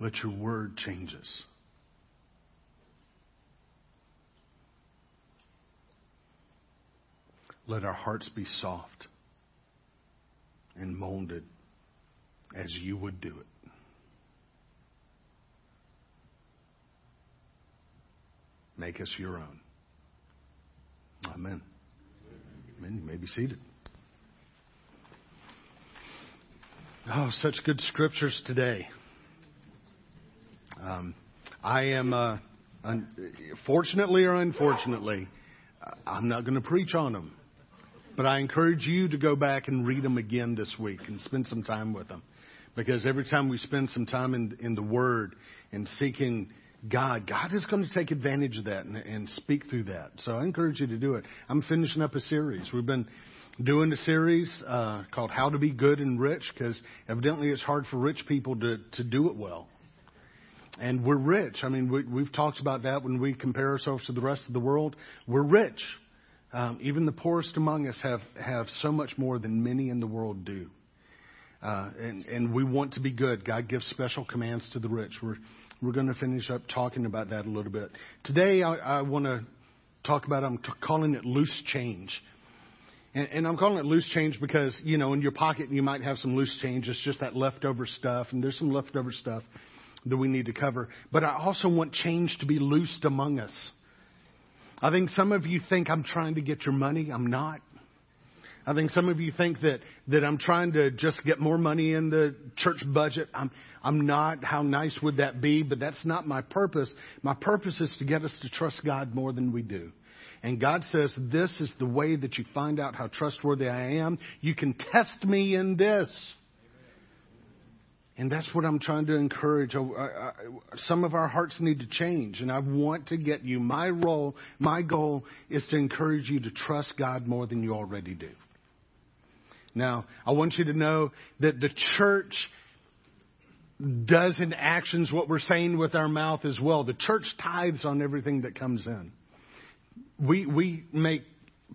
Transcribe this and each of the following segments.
Let your word change us. Let our hearts be soft and molded as you would do it. Make us your own. Amen. Amen. You may be seated. Oh, such good scriptures today. Um, I am, uh, un- fortunately or unfortunately, I'm not going to preach on them. But I encourage you to go back and read them again this week and spend some time with them. Because every time we spend some time in, in the Word and seeking God, God is going to take advantage of that and, and speak through that. So I encourage you to do it. I'm finishing up a series. We've been doing a series uh, called How to Be Good and Rich because evidently it's hard for rich people to, to do it well. And we're rich. I mean, we, we've talked about that when we compare ourselves to the rest of the world. We're rich. Um, even the poorest among us have, have so much more than many in the world do. Uh, and, and we want to be good. God gives special commands to the rich. We're, we're going to finish up talking about that a little bit. Today, I, I want to talk about, I'm t- calling it loose change. And, and I'm calling it loose change because, you know, in your pocket you might have some loose change. It's just that leftover stuff, and there's some leftover stuff that we need to cover. But I also want change to be loosed among us. I think some of you think I'm trying to get your money. I'm not. I think some of you think that, that I'm trying to just get more money in the church budget. I'm, I'm not. How nice would that be? But that's not my purpose. My purpose is to get us to trust God more than we do. And God says, this is the way that you find out how trustworthy I am. You can test me in this. And that's what I'm trying to encourage. Some of our hearts need to change, and I want to get you. My role, my goal is to encourage you to trust God more than you already do. Now, I want you to know that the church does in actions what we're saying with our mouth as well. The church tithes on everything that comes in. We, we make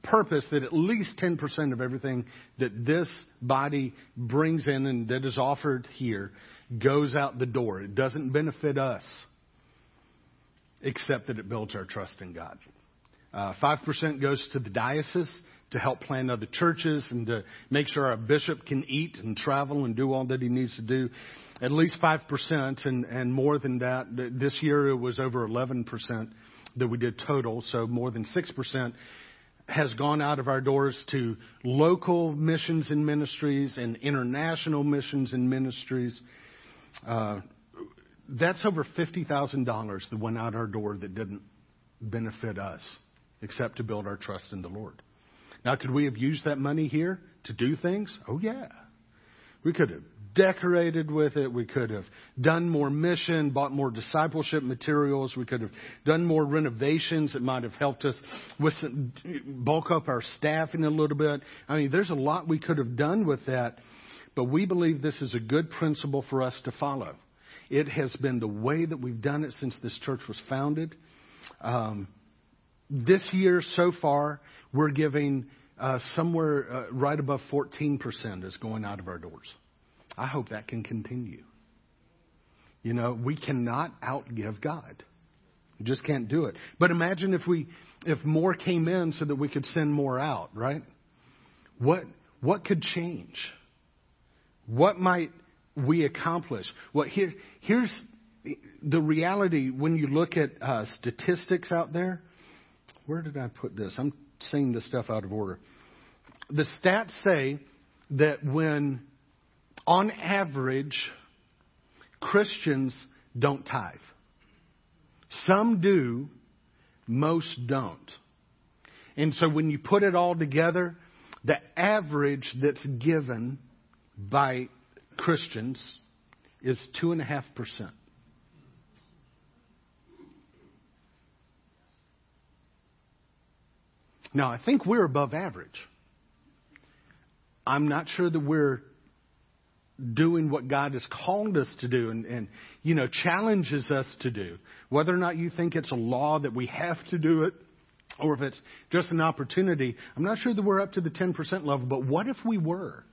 purpose that at least 10% of everything that this body brings in and that is offered here goes out the door. It doesn't benefit us, except that it builds our trust in God. Uh, 5% goes to the diocese to help plan other churches and to make sure our bishop can eat and travel and do all that he needs to do. At least 5% and, and more than that. This year it was over 11% that we did total, so more than 6% has gone out of our doors to local missions and ministries and international missions and ministries. Uh, that's over $50,000 that went out our door that didn't benefit us, except to build our trust in the Lord. Now, could we have used that money here to do things? Oh, yeah. We could have decorated with it. We could have done more mission, bought more discipleship materials. We could have done more renovations that might have helped us with some, bulk up our staffing a little bit. I mean, there's a lot we could have done with that, but we believe this is a good principle for us to follow. It has been the way that we've done it since this church was founded. Um, this year so far, we're giving uh, somewhere uh, right above 14% is going out of our doors. I hope that can continue. You know, we cannot outgive God. We just can't do it. But imagine if we if more came in so that we could send more out, right? What what could change? What might we accomplish? Well, here here's the reality when you look at uh, statistics out there. Where did I put this? I'm saying this stuff out of order. The stats say that when on average, Christians don't tithe. Some do, most don't. And so when you put it all together, the average that's given by Christians is 2.5%. Now, I think we're above average. I'm not sure that we're doing what God has called us to do and, and, you know, challenges us to do. Whether or not you think it's a law that we have to do it or if it's just an opportunity, I'm not sure that we're up to the 10% level, but what if we were?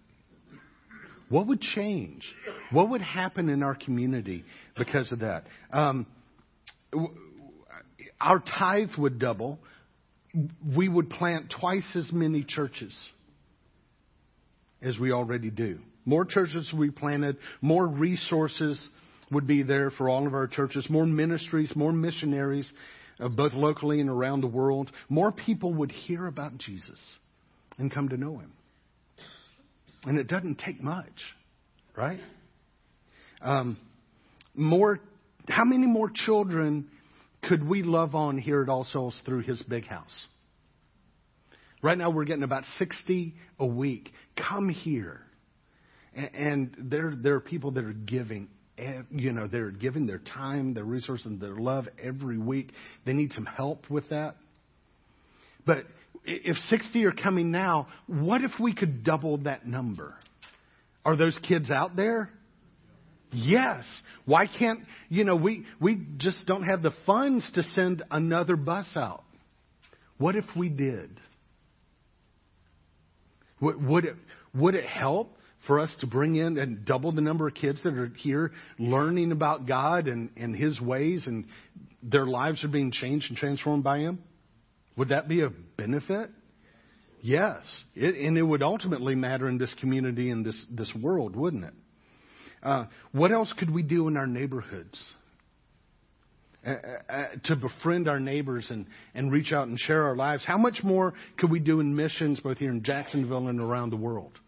What would change? What would happen in our community because of that? Um, our tithe would double. We would plant twice as many churches as we already do. More churches we planted, more resources would be there for all of our churches, more ministries, more missionaries, uh, both locally and around the world. More people would hear about Jesus and come to know him. And it doesn't take much, right? Um, more, how many more children could we love on here at All Souls through his big house? Right now we're getting about 60 a week. Come here. And there, there are people that are giving, eh, you know, they're giving their time, their resources, and their love every week. They need some help with that. But if 60 are coming now, what if we could double that number? Are those kids out there? Yes. Why can't, you know, we, we just don't have the funds to send another bus out. What if we did? Would, would it, would it help for us to bring in and double the number of kids that are here learning about God and, and His ways and their lives are being changed and transformed by Him? Would that be a benefit? Yes. It, and it would ultimately matter in this community and this, this world, wouldn't it? Uh, what else could we do in our neighborhoods? Uh, uh, uh, to befriend our neighbors and, and reach out and share our lives. How much more could we do in missions both here in Jacksonville and around the world?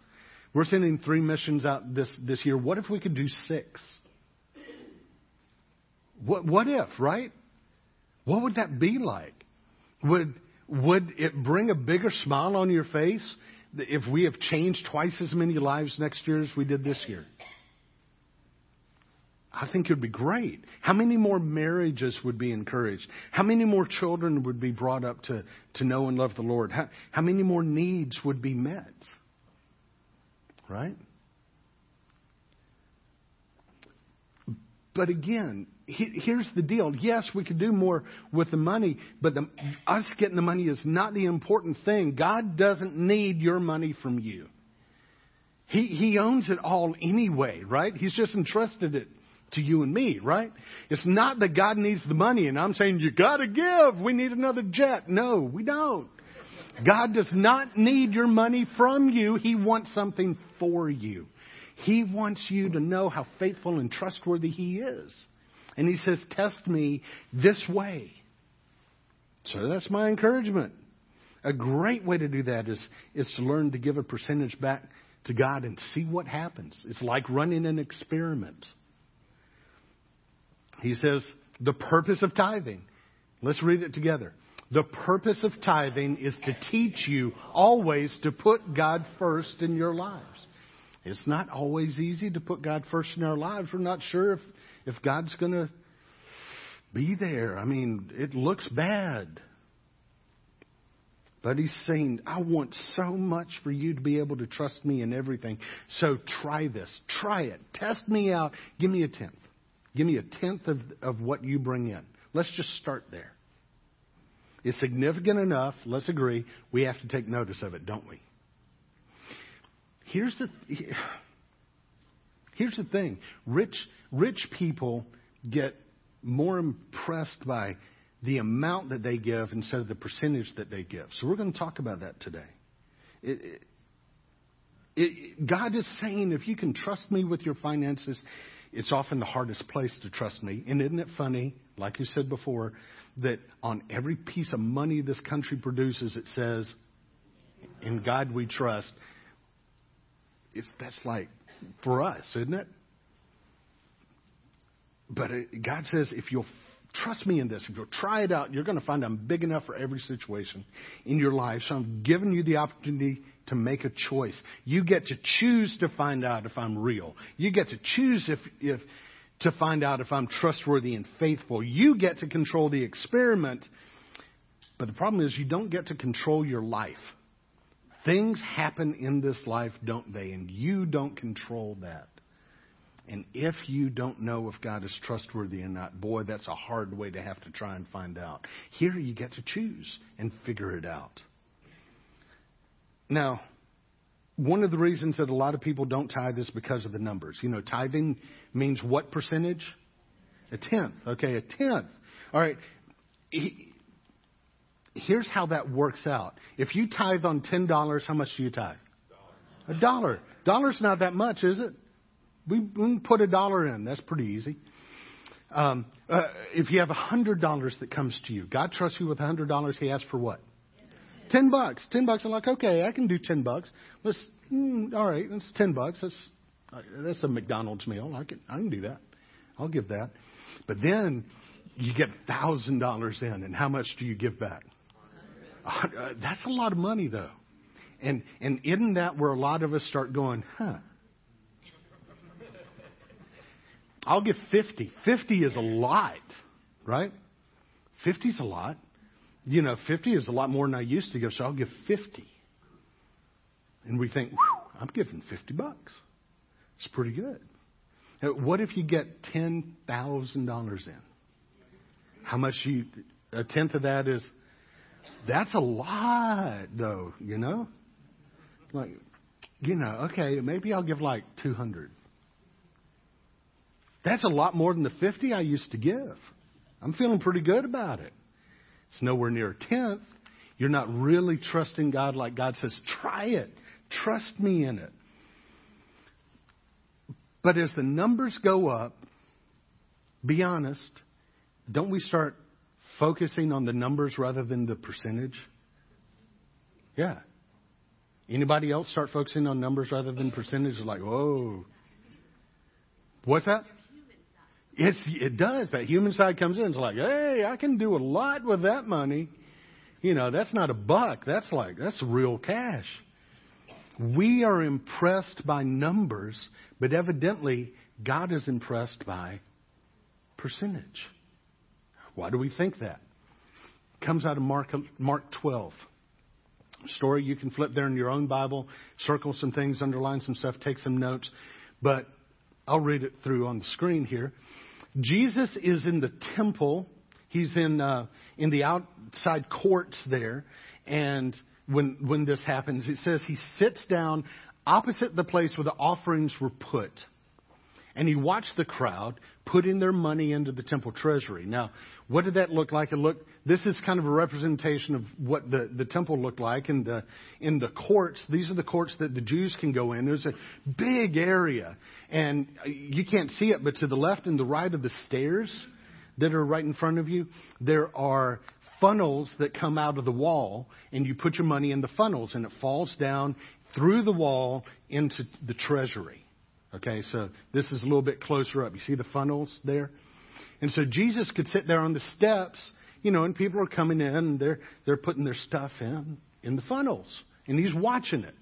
We're sending three missions out this, this year. What if we could do six? What, what if, right? What would that be like? Would, would it bring a bigger smile on your face if we have changed twice as many lives next year as we did this year? I think it would be great. How many more marriages would be encouraged? How many more children would be brought up to, to know and love the Lord? How, how many more needs would be met? Right? But again, he, here's the deal. Yes, we could do more with the money, but the, us getting the money is not the important thing. God doesn't need your money from you. He, he owns it all anyway, right? He's just entrusted it to you and me, right? It's not that God needs the money and I'm saying you gotta give. We need another jet. No, we don't. God does not need your money from you. He wants something for you. He wants you to know how faithful and trustworthy He is. And He says, test me this way. So that's my encouragement. A great way to do that is, is to learn to give a percentage back to God and see what happens. It's like running an experiment. He says, the purpose of tithing. Let's read it together. The purpose of tithing is to teach you always to put God first in your lives. It's not always easy to put God first in our lives. We're not sure if, if God's going to be there. I mean, it looks bad. But he's saying, I want so much for you to be able to trust me in everything. So try this. Try it. Test me out. Give me a tenth. Give me a tenth of, of what you bring in. Let's just start there. It's significant enough, let's agree, we have to take notice of it, don't we? Here's the, here's the thing rich, rich people get more impressed by the amount that they give instead of the percentage that they give. So we're going to talk about that today. It, it, it, God is saying, if you can trust me with your finances, it's often the hardest place to trust me. And isn't it funny, like you said before, that on every piece of money this country produces, it says, in God we trust. It's, that's like for us, isn't it? But it, God says, if you'll trust me in this, if you'll try it out, you're going to find I'm big enough for every situation in your life. So I'm giving you the opportunity to make a choice. You get to choose to find out if I'm real. You get to choose if, if, to find out if I'm trustworthy and faithful. You get to control the experiment. But the problem is you don't get to control your life. Things happen in this life, don't they? And you don't control that. And if you don't know if God is trustworthy or not, boy, that's a hard way to have to try and find out. Here you get to choose and figure it out. Now, one of the reasons that a lot of people don't tithe is because of the numbers. You know, tithing means what percentage? A tenth. Okay, a tenth. All right. Here's how that works out. If you tithe on ten dollars, how much do you tithe? A dollar. Dollar's not that much, is it? We, we put a dollar in. That's pretty easy. Um, uh, if you have a hundred dollars that comes to you, God trusts you with a hundred dollars. He asks for what? Ten bucks. Ten bucks. I'm like, okay, I can do ten bucks. Let's. Mm, all right, that's ten bucks. That's that's a McDonald's meal. I can I can do that. I'll give that. But then you get thousand dollars in, and how much do you give back? Uh, that's a lot of money, though. And and isn't that where a lot of us start going, huh? I'll give 50. 50 is a lot, right? 50 is a lot. You know, 50 is a lot more than I used to give, so I'll give 50. And we think, I'm giving 50 bucks. It's pretty good. Now, what if you get $10,000 in? How much you, a tenth of that is, that's a lot though, you know? Like, you know, okay, maybe I'll give like 200. That's a lot more than the 50 I used to give. I'm feeling pretty good about it. It's nowhere near a tenth. You're not really trusting God like God says, try it. Trust me in it. But as the numbers go up, be honest, don't we start focusing on the numbers rather than the percentage? Yeah. Anybody else start focusing on numbers rather than percentage? Like, whoa. What's that? It's, it does. That human side comes in. It's like, hey, I can do a lot with that money. You know, that's not a buck. That's like, that's real cash. We are impressed by numbers, but evidently God is impressed by percentage. Why do we think that? It comes out of Mark, Mark 12. Story you can flip there in your own Bible, circle some things, underline some stuff, take some notes. But I'll read it through on the screen here. Jesus is in the temple. He's in uh, in the outside courts there, and when when this happens, it says he sits down opposite the place where the offerings were put. And he watched the crowd putting their money into the temple treasury. Now, what did that look like? It looked, this is kind of a representation of what the, the temple looked like in the, in the courts. These are the courts that the Jews can go in. There's a big area and you can't see it, but to the left and the right of the stairs that are right in front of you, there are funnels that come out of the wall and you put your money in the funnels and it falls down through the wall into the treasury. Okay, so this is a little bit closer up. You see the funnels there? And so Jesus could sit there on the steps, you know, and people are coming in and they're they're putting their stuff in in the funnels. And he's watching it.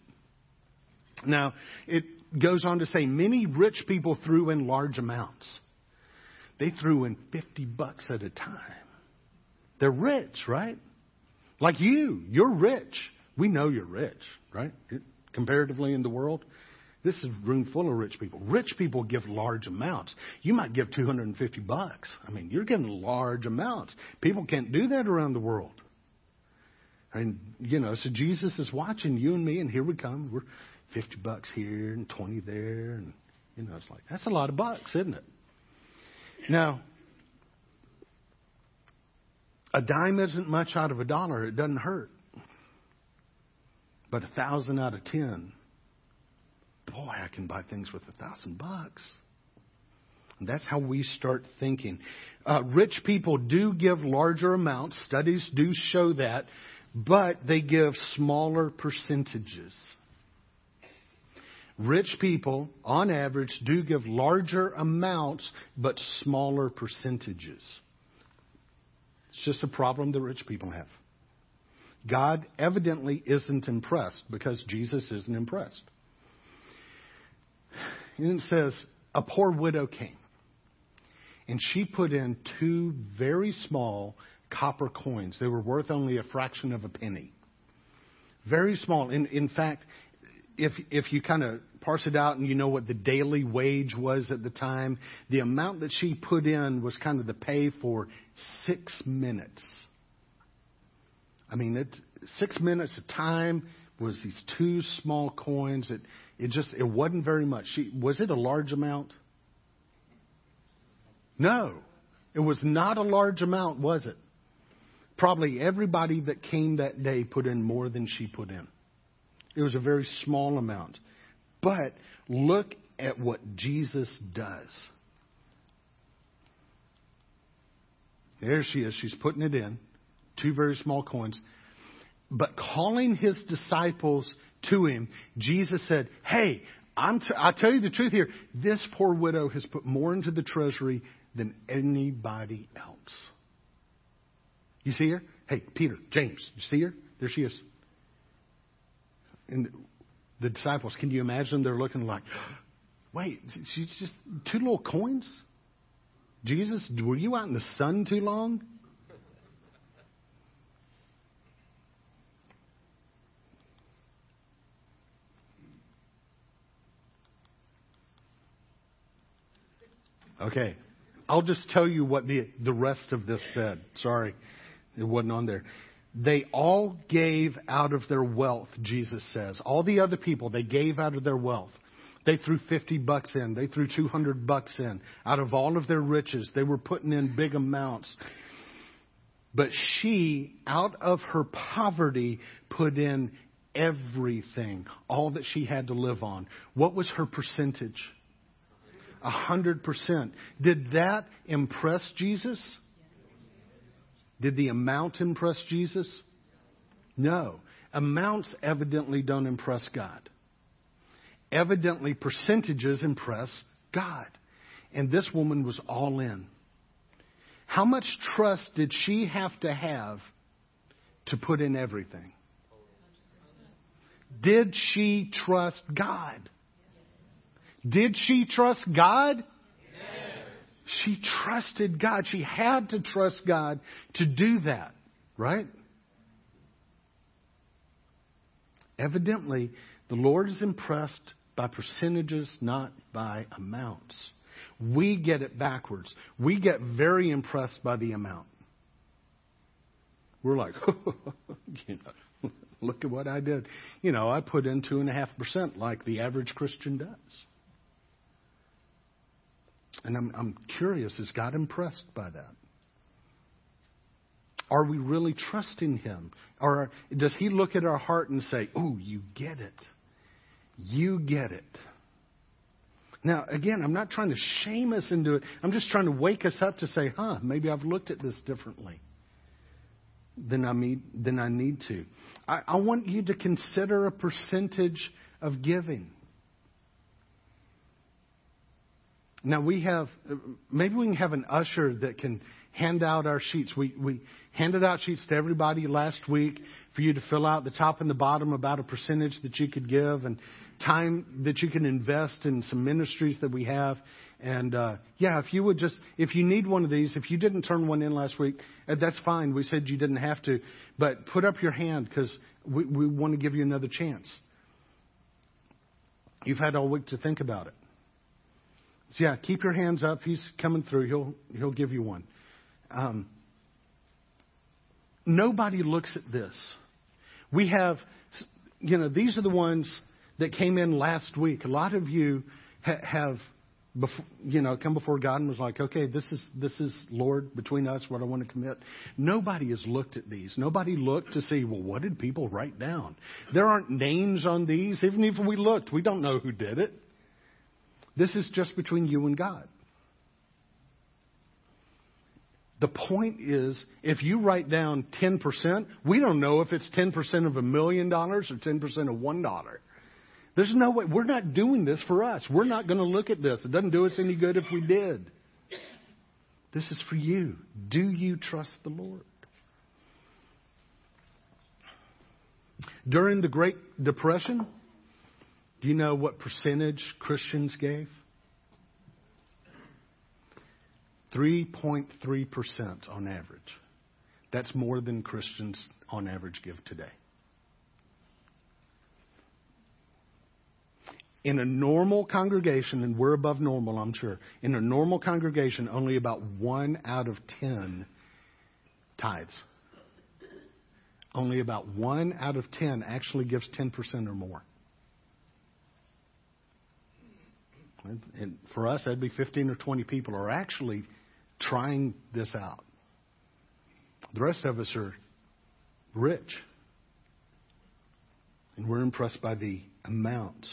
Now, it goes on to say many rich people threw in large amounts. They threw in 50 bucks at a time. They're rich, right? Like you, you're rich. We know you're rich, right? Comparatively in the world. This is a room full of rich people. Rich people give large amounts. You might give 250 bucks. I mean, you're giving large amounts. People can't do that around the world. And, you know, so Jesus is watching you and me, and here we come. We're 50 bucks here and 20 there. And, you know, it's like, that's a lot of bucks, isn't it? Now, a dime isn't much out of a dollar. It doesn't hurt. But a thousand out of ten boy, I can buy things with a thousand bucks. That's how we start thinking. Uh, rich people do give larger amounts. Studies do show that, but they give smaller percentages. Rich people, on average, do give larger amounts, but smaller percentages. It's just a problem that rich people have. God evidently isn't impressed because Jesus isn't impressed. And it says, a poor widow came. And she put in two very small copper coins. They were worth only a fraction of a penny. Very small. In, in fact, if, if you kind of parse it out and you know what the daily wage was at the time, the amount that she put in was kind of the pay for six minutes. I mean, it, six minutes of time was these two small coins. It it just it wasn't very much. She was it a large amount? No. It was not a large amount, was it? Probably everybody that came that day put in more than she put in. It was a very small amount. But look at what Jesus does. There she is. She's putting it in. Two very small coins. But calling his disciples to him, Jesus said, Hey, I'm t- I tell you the truth here. This poor widow has put more into the treasury than anybody else. You see her? Hey, Peter, James, you see her? There she is. And the disciples, can you imagine? They're looking like, wait, she's just two little coins? Jesus, were you out in the sun too long? Okay. I'll just tell you what the, the rest of this said. Sorry, it wasn't on there. They all gave out of their wealth, Jesus says. All the other people, they gave out of their wealth. They threw 50 bucks in. They threw 200 bucks in. Out of all of their riches, they were putting in big amounts. But she, out of her poverty, put in everything, all that she had to live on. What was her percentage? A hundred percent. Did that impress Jesus? Did the amount impress Jesus? No. Amounts evidently don't impress God. Evidently, percentages impress God. And this woman was all in. How much trust did she have to have to put in everything? Did she trust God? Did she trust God? Yes. She trusted God. She had to trust God to do that, right? Evidently, the Lord is impressed by percentages, not by amounts. We get it backwards. We get very impressed by the amount. We're like, you know, look at what I did. You know, I put in two and a half percent like the average Christian does. And I'm, I'm curious, is God impressed by that? Are we really trusting Him? Or does He look at our heart and say, Oh, you get it? You get it. Now, again, I'm not trying to shame us into it. I'm just trying to wake us up to say, huh, maybe I've looked at this differently than I need, than I need to. I, I want you to consider a percentage of giving. Now we have, maybe we can have an usher that can hand out our sheets. We, we handed out sheets to everybody last week for you to fill out the top and the bottom about a percentage that you could give and time that you can invest in some ministries that we have. And uh, yeah, if you would just, if you need one of these, if you didn't turn one in last week, uh, that's fine. We said you didn't have to, but put up your hand because we, we want to give you another chance. You've had all week to think about it. So yeah, keep your hands up. He's coming through. He'll he'll give you one. Um, nobody looks at this. We have, you know, these are the ones that came in last week. A lot of you ha- have, before, you know, come before God and was like, okay, this is this is Lord between us what I want to commit. Nobody has looked at these. Nobody looked to see, well, what did people write down? There aren't names on these. Even if we looked, we don't know who did it. This is just between you and God. The point is, if you write down 10%, we don't know if it's 10% of a million dollars or 10% of one dollar. There's no way. We're not doing this for us. We're not going to look at this. It doesn't do us any good if we did. This is for you. Do you trust the Lord? During the Great Depression, do you know what percentage Christians gave? 3.3% on average. That's more than Christians on average give today. In a normal congregation, and we're above normal, I'm sure, in a normal congregation, only about one out of ten tithes. only about one out of ten actually gives 10% or more. And for us, that'd be 15 or 20 people are actually trying this out. The rest of us are rich. And we're impressed by the amount.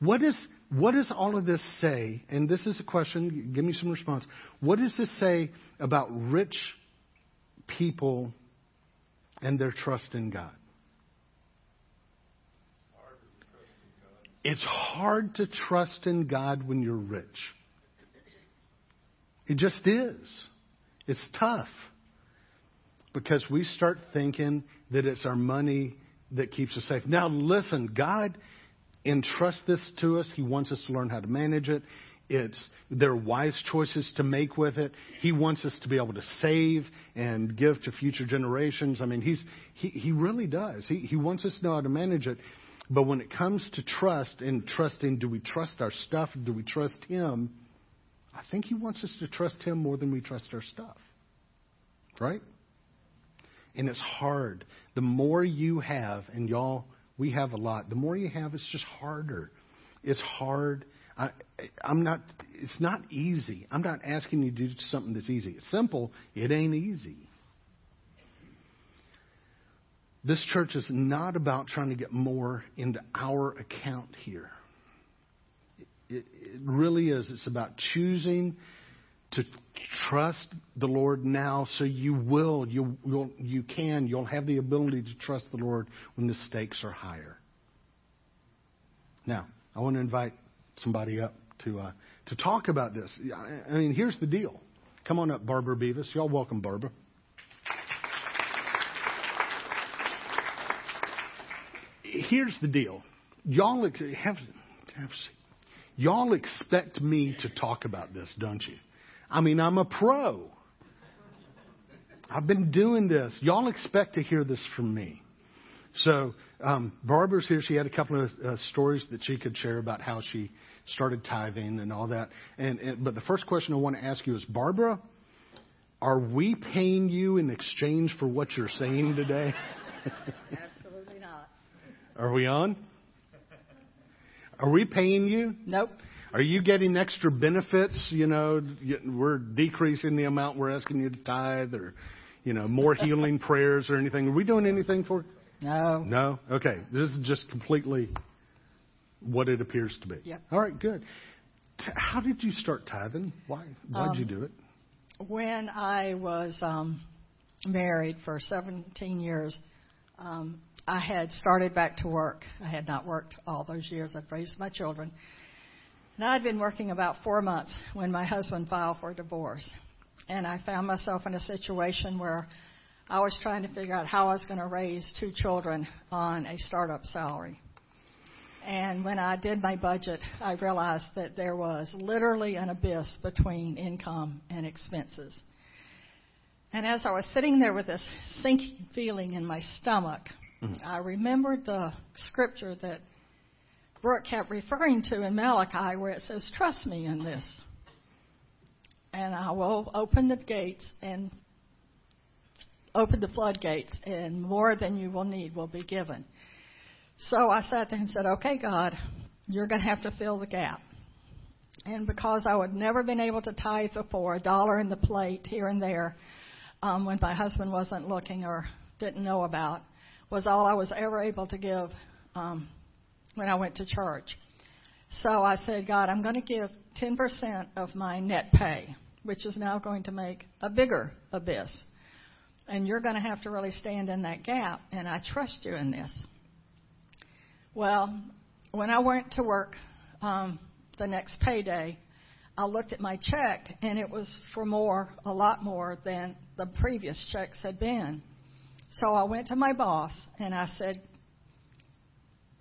What, is, what does all of this say? And this is a question, give me some response. What does this say about rich people and their trust in God? It's hard to trust in God when you're rich. It just is. It's tough because we start thinking that it's our money that keeps us safe. Now, listen, God entrusts this to us. He wants us to learn how to manage it. It's there are wise choices to make with it. He wants us to be able to save and give to future generations. I mean, he's he he really does. He he wants us to know how to manage it. But when it comes to trust and trusting, do we trust our stuff? Do we trust Him? I think He wants us to trust Him more than we trust our stuff. Right? And it's hard. The more you have, and y'all, we have a lot, the more you have, it's just harder. It's hard. I, I'm not, it's not easy. I'm not asking you to do something that's easy. It's simple, it ain't easy. This church is not about trying to get more into our account here. It, it really is. It's about choosing to trust the Lord now so you will, you, you'll, you can, you'll have the ability to trust the Lord when the stakes are higher. Now, I want to invite somebody up to, uh, to talk about this. I mean, here's the deal. Come on up, Barbara Beavis. Y'all welcome, Barbara. Here's the deal. Y'all have, have y'all expect me to talk about this, don't you? I mean, I'm a pro. I've been doing this. Y'all expect to hear this from me. So, um, Barbara's here. She had a couple of uh, stories that she could share about how she started tithing and all that. And, and but the first question I want to ask you is, Barbara, are we paying you in exchange for what you're saying today? Are we on? Are we paying you? Nope. Are you getting extra benefits? You know, we're decreasing the amount we're asking you to tithe, or you know, more healing prayers or anything. Are we doing anything for? No. No. Okay. This is just completely what it appears to be. Yep. All right. Good. How did you start tithing? Why? Why did um, you do it? When I was um, married for 17 years, um, I had started back to work. I had not worked all those years. I'd raised my children. And I'd been working about four months when my husband filed for divorce. And I found myself in a situation where I was trying to figure out how I was going to raise two children on a startup salary. And when I did my budget, I realized that there was literally an abyss between income and expenses. And as I was sitting there with this sinking feeling in my stomach, mm-hmm. I remembered the scripture that Brooke kept referring to in Malachi where it says, Trust me in this. And I will open the gates and open the floodgates, and more than you will need will be given. So I sat there and said, Okay, God, you're going to have to fill the gap. And because I had never been able to tithe before, a dollar in the plate here and there, um, when my husband wasn't looking or didn't know about, was all I was ever able to give um, when I went to church. So I said, God, I'm going to give 10% of my net pay, which is now going to make a bigger abyss. And you're going to have to really stand in that gap, and I trust you in this. Well, when I went to work um, the next payday, I looked at my check, and it was for more, a lot more than the previous checks had been. So I went to my boss and I said,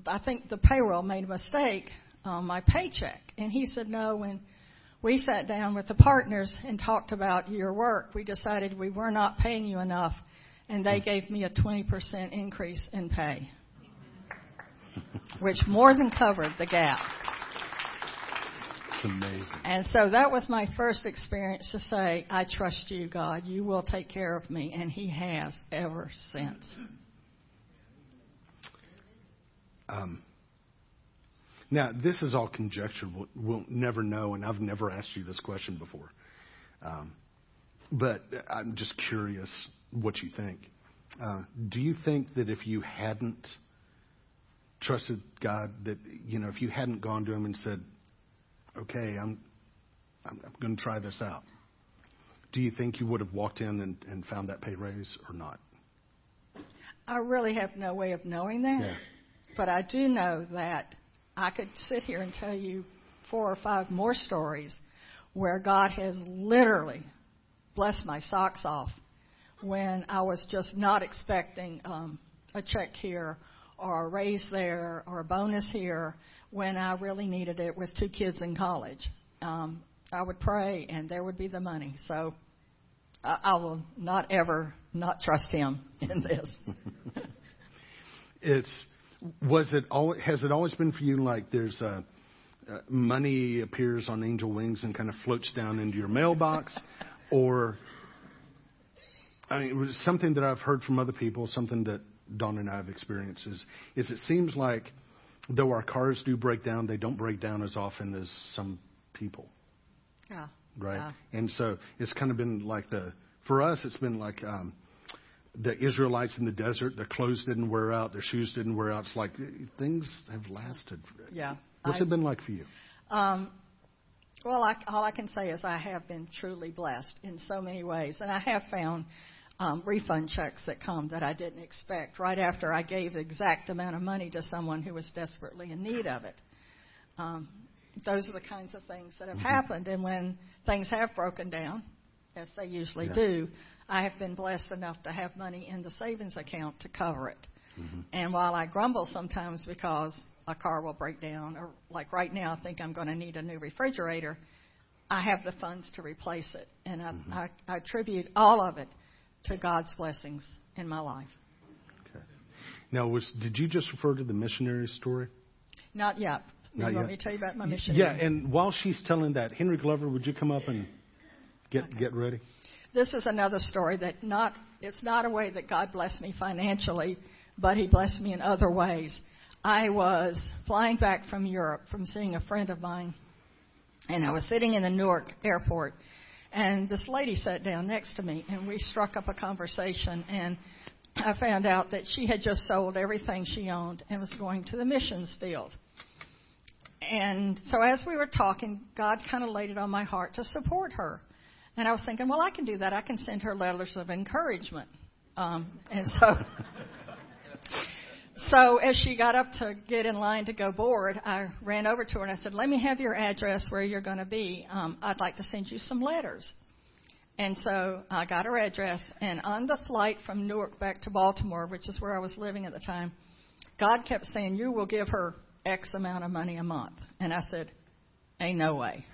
I think the payroll made a mistake on my paycheck. And he said, no, when we sat down with the partners and talked about your work, we decided we were not paying you enough, and they gave me a 20% increase in pay, which more than covered the gap. That's amazing. And so that was my first experience to say, I trust you, God. You will take care of me. And He has ever since. Um, now, this is all conjecture. We'll, we'll, never know, and I've never asked you this question before. Um, but I'm just curious what you think. Uh, do you think that if you hadn't trusted God, that you know, if you hadn't gone to Him and said, "Okay, I'm, I'm, I'm going to try this out," do you think you would have walked in and, and found that pay raise or not? I really have no way of knowing that, Yeah. but I do know that I could sit here and tell you four or five more stories where God has literally blessed my socks off when I was just not expecting um, a check here or a raise there or a bonus here when I really needed it with two kids in college. Um, I would pray and there would be the money. So I, I will not ever not trust Him in this. It's was it al has it always been for you like there's a uh, money appears on angel wings and kind of floats down into your mailbox, or I mean, it was something that I've heard from other people, something that Dawn and I have experienced is, is it seems like though our cars do break down, they don't break down as often as some people, yeah. right? Yeah. And so it's kind of been like the for us, it's been like. Um, the Israelites in the desert, their clothes didn't wear out, their shoes didn't wear out. It's like things have lasted. Yeah. What's I- it been like for you? Um, well, I, all I can say is I have been truly blessed in so many ways, and I have found um, refund checks that come that I didn't expect right after I gave the exact amount of money to someone who was desperately in need of it. Um, those are the kinds of things that have happened, and when things have broken down, as they usually Yeah. do, I have been blessed enough to have money in the savings account to cover it. And while I grumble sometimes because a car will break down, or like right now, I think I'm going to need a new refrigerator, I have the funds to replace it. And I, I, I attribute all of it to God's blessings in my life. Okay. Now, was did you just refer to the missionary story? Not yet. Not you want yet. me to tell you about my missionary? Yeah, and while she's telling that, Henry Glover, would you come up and get get ready? this is another story that not it's not a way that God blessed me financially, but He blessed me in other ways. I was flying back from Europe from seeing a friend of mine, and I was sitting in the Newark airport, and this lady sat down next to me, and we struck up a conversation, and I found out that she had just sold everything she owned and was going to the missions field. And so as we were talking, God kind of laid it on my heart to support her. And I was thinking, well, I can do that. I can send her letters of encouragement. Um, and so, so as she got up to get in line to go board, I ran over to her and I said, "Let me have your address where you're going to be. Um, I'd like to send you some letters." And so I got her address, and on the flight from Newark back to Baltimore, which is where I was living at the time, God kept saying, "You will give her X amount of money a month." And I said, "Ain't no way.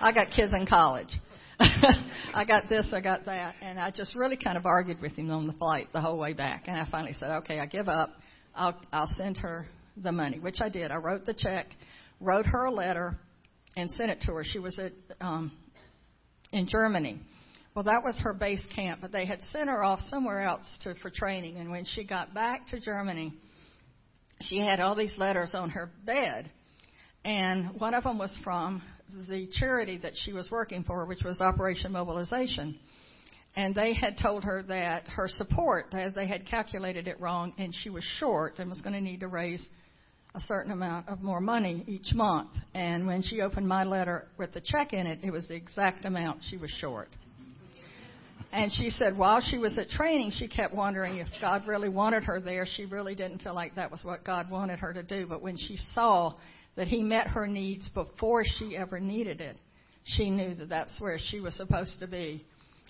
I got kids in college." I got this, I got that, and I just really kind of argued with him on the flight the whole way back. And I finally said, "Okay, I give up. I'll I'll send her the money," which I did. I wrote the check, wrote her a letter, and sent it to her. She was at um, in Germany. Well, that was her base camp, but they had sent her off somewhere else to for training. And when she got back to Germany, she had all these letters on her bed, and one of them was from the charity that she was working for, which was Operation Mobilization. And they had told her that her support, that they had calculated it wrong, and she was short and was going to need to raise a certain amount of more money each month. And when she opened my letter with the check in it, it was the exact amount she was short. And she said while she was at training, she kept wondering if God really wanted her there. She really didn't feel like that was what God wanted her to do. But when she saw that He met her needs before she ever needed it, she knew that that's where she was supposed to be.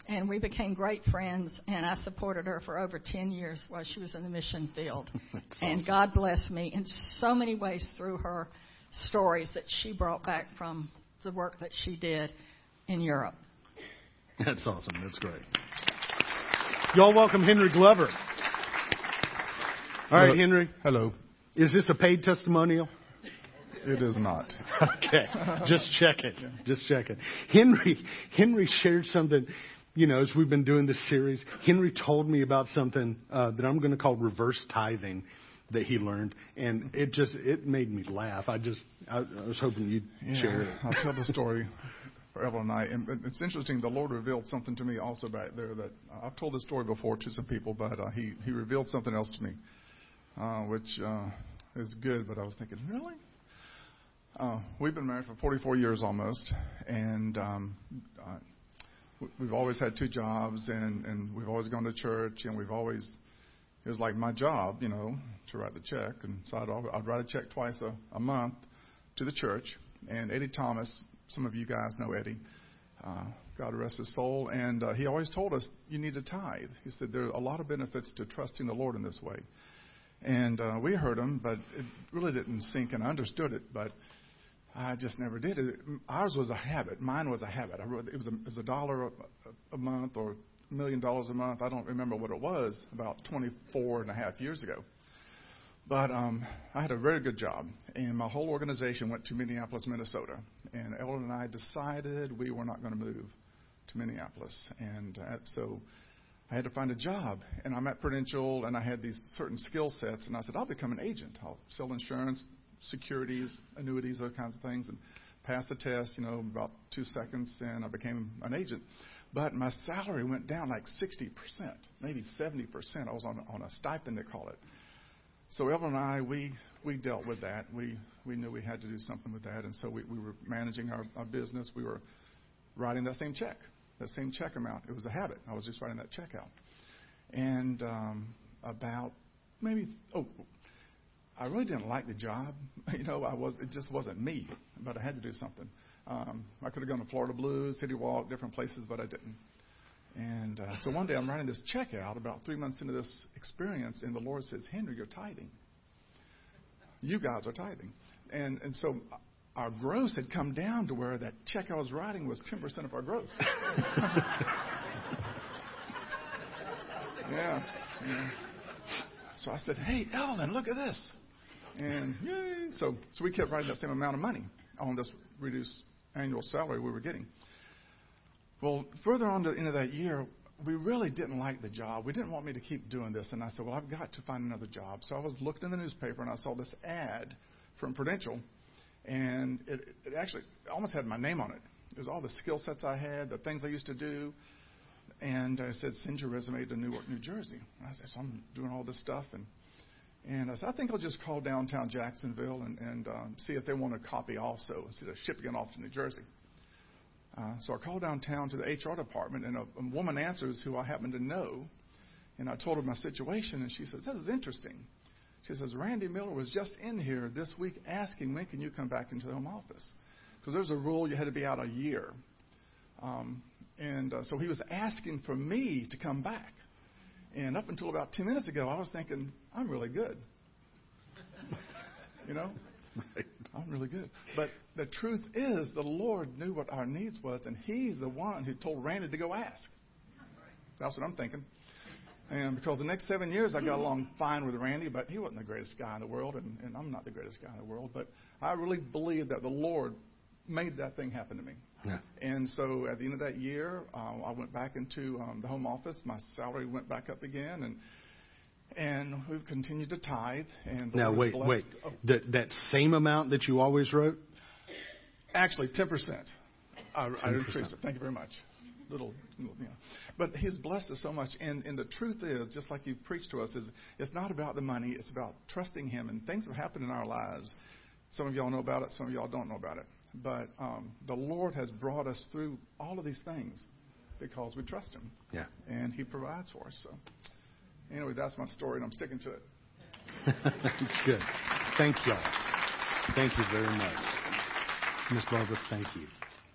And we became great friends, and I supported her for over 10 years while she was in the mission field. That's and God blessed me in so many ways through her stories that she brought back from the work that she did in Europe. That's awesome. That's great. Y'all welcome Henry Glover. All right, Hello. Henry. Hello. Is this a paid testimonial? It is not. Okay, just check it. Just checking. Henry Henry shared something. You know, as we've been doing this series, Henry told me about something uh, that I'm going to call reverse tithing that he learned, and it just it made me laugh. I just I, I was hoping you'd Yeah, share it. I'll tell the story for Evelyn and I. And it's interesting. The Lord revealed something to me also back there that I've told this story before to some people, but uh, he he revealed something else to me, uh, which uh, is good. But I was thinking, really? Uh, we've been married for 44 years almost, and um, uh, we've always had two jobs, and and we've always gone to church, and we've always it was like my job, you know, to write the check, and so I'd, I'd write a check twice a, a month to the church. And Eddie Thomas, some of you guys know Eddie, uh, God rest his soul, and uh, he always told us you need to tithe. He said there are a lot of benefits to trusting the Lord in this way. And uh, we heard him, but it really didn't sink, and I understood it, but I just never did it. Ours was a habit. Mine was a habit. I wrote, it was a, it was a dollar a, a month or a million dollars a month. I don't remember what it was about 24 and a half years ago. But um, I had a very good job, and my whole organization went to Minneapolis, Minnesota. And Ellen and I decided we were not going to move to Minneapolis, and uh, so I had to find a job. And I'm at Prudential, and I had these certain skill sets, and I said I'll become an agent. I'll sell insurance, securities, annuities, those kinds of things, and passed the test. You know, about two seconds, and I became an agent. But my salary went down like 60%, maybe 70%. I was on on a stipend, they call it. So Evelyn and I, we we dealt with that. We we knew we had to do something with that, and so we, we were managing our, our business. We were writing that same check, that same check amount. It was a habit. I was just writing that check out. And um, about maybe oh, I really didn't like the job. You know, I was it just wasn't me, but I had to do something. Um, I could have gone to Florida Blues, City Walk, different places, but I didn't. And uh, so one day I'm writing this check out about three months into this experience, and the Lord says, Henry, you're tithing. You guys are tithing. And, and so our gross had come down to where that check I was writing was 10% of our gross. yeah, yeah. So I said, hey, Ellen, look at this. And yay. So, so we kept writing that same amount of money on this reduced annual salary we were getting. Well, further on to the end of that year, we really didn't like the job. We didn't want me to keep doing this. And I said, well, I've got to find another job. So I was looking in the newspaper and I saw this ad from Prudential. And it, it actually almost had my name on it. It was all the skill sets I had, the things I used to do. And I said, send your resume to Newark, New Jersey. And I said, so I'm doing all this stuff. And, and I said, I think I'll just call downtown Jacksonville and, and um, see if they want a copy also instead of shipping it off to New Jersey. Uh, so I called downtown to the HR department, and a, a woman answers who I happen to know. And I told her my situation, and she says, This is interesting. She says, Randy Miller was just in here this week asking, When can you come back into the home office? Because there's a rule you had to be out a year. Um, and uh, so he was asking for me to come back. And up until about 10 minutes ago, I was thinking, I'm really good. you know? I'm really good. But the truth is, the Lord knew what our needs was, and He's the one who told Randy to go ask. That's what I'm thinking. And because the next seven years I got along fine with Randy, but he wasn't the greatest guy in the world, and, and I'm not the greatest guy in the world. But I really believe that the Lord made that thing happen to me. Yeah. And so at the end of that year, uh, I went back into um, the home office. My salary went back up again, and and we've continued to tithe. And Now wait, blessed- wait. Oh, That that same amount that you always wrote. Actually, 10%. I, I 10%. increased it. Thank you very much. Little, little, you know. But He's blessed us so much. And, and the truth is, just like you preached to us, is it's not about the money. It's about trusting Him. And things have happened in our lives. Some of y'all know about it. Some of y'all don't know about it. But um, the Lord has brought us through all of these things because we trust Him. Yeah. And He provides for us. So, anyway, that's my story, and I'm sticking to it. it's good. Thank y'all. Thank you very much, Miss Barbara. Thank you.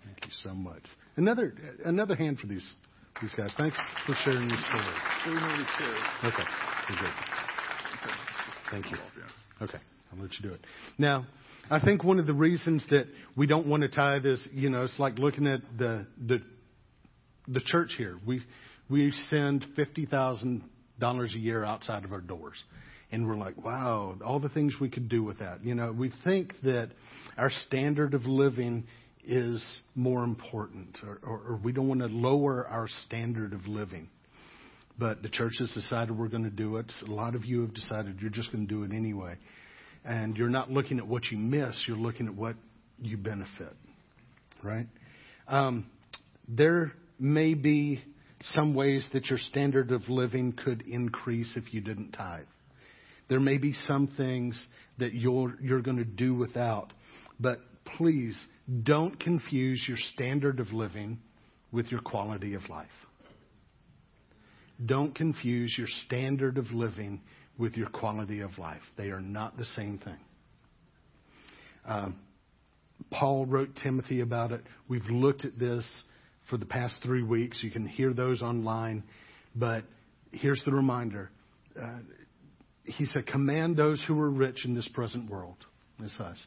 Thank you so much. Another another hand for these these guys. Thanks for sharing your story. We know we share. Okay, good. Thank you. Okay, I'll let you do it. Now, I think one of the reasons that we don't want to tithe is, you know, it's like looking at the the the church here. We we send fifty thousand dollars a year outside of our doors, and we're like, wow, all the things we could do with that. You know, we think that our standard of living is more important, or, or, or we don't want to lower our standard of living. But the church has decided we're going to do it. A lot of you have decided you're just going to do it anyway. And you're not looking at what you miss, you're looking at what you benefit. Right? Um, there may be some ways that your standard of living could increase if you didn't tithe. There may be some things that you're, you're going to do without. But please don't confuse your standard of living with your quality of life. Don't confuse your standard of living with your quality of life. They are not the same thing. Um, Paul wrote Timothy about it. We've looked at this for the past three weeks. You can hear those online. But here's the reminder. Uh, he said, Command those who are rich in this present world, this us,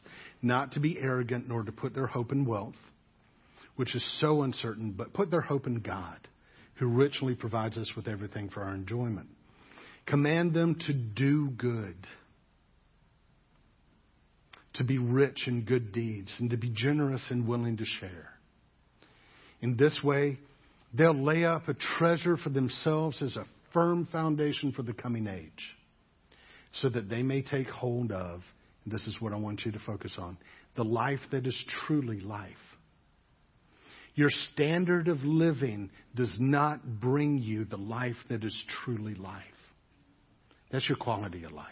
not to be arrogant nor to put their hope in wealth, which is so uncertain, but put their hope in God, who richly provides us with everything for our enjoyment. Command them to do good, to be rich in good deeds, and to be generous and willing to share. In this way, they'll lay up a treasure for themselves as a firm foundation for the coming age, so that they may take hold of, and this is what I want you to focus on, the life that is truly life. Your standard of living does not bring you the life that is truly life. That's your quality of life.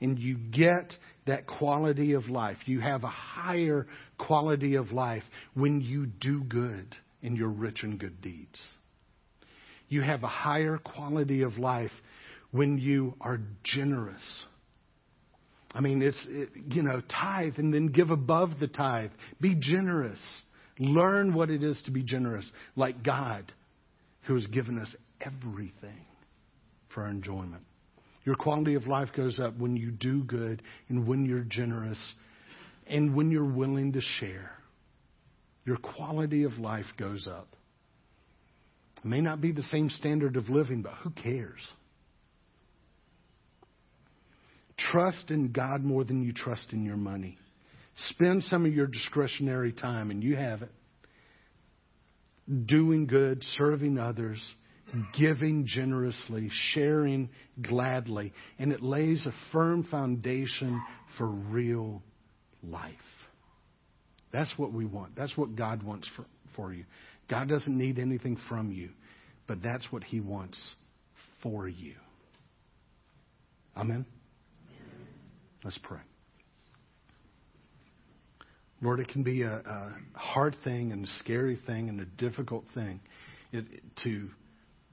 And you get that quality of life. You have a higher quality of life when you do good and you're rich in good deeds. You have a higher quality of life when you are generous. I mean, it's, it, you know, tithe and then give above the tithe. Be generous. Learn what it is to be generous, like God, who has given us everything for our enjoyment. Your quality of life goes up when you do good and when you're generous and when you're willing to share. Your quality of life goes up. It may not be the same standard of living, but who cares? Trust in God more than you trust in your money. Spend some of your discretionary time, and you have it, doing good, serving others giving generously, sharing gladly, and it lays a firm foundation for real life. That's what we want. That's what God wants for, for you. God doesn't need anything from you, but that's what He wants for you. Amen? Let's pray. Lord, it can be a, a hard thing and a scary thing and a difficult thing it, to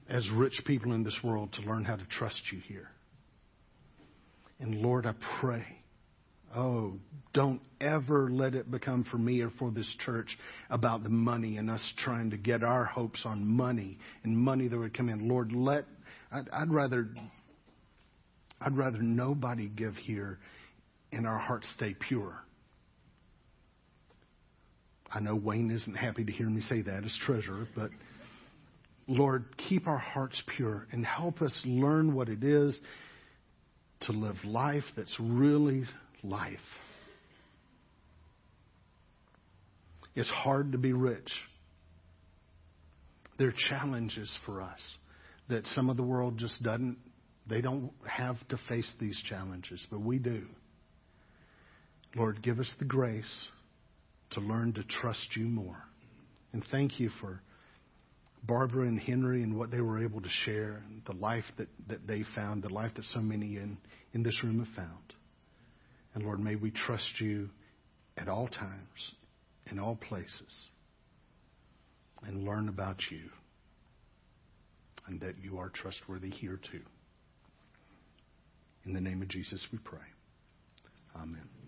as rich people in this world to learn how to trust you here. And Lord, I pray, oh, don't ever let it become for me or for this church about the money and us trying to get our hopes on money and money that would come in. Lord, let, I'd, I'd rather, I'd rather nobody give here and our hearts stay pure. I know Wayne isn't happy to hear me say that as treasurer, but Lord, keep our hearts pure and help us learn what it is to live life that's really life. It's hard to be rich. There are challenges for us that some of the world just doesn't, they don't have to face these challenges, but we do. Lord, give us the grace to learn to trust you more. And thank you for Barbara and Henry and what they were able to share, the life that, that they found, the life that so many in, in this room have found. And Lord, may we trust you at all times, in all places, and learn about you, and that you are trustworthy here too. In the name of Jesus we pray. Amen.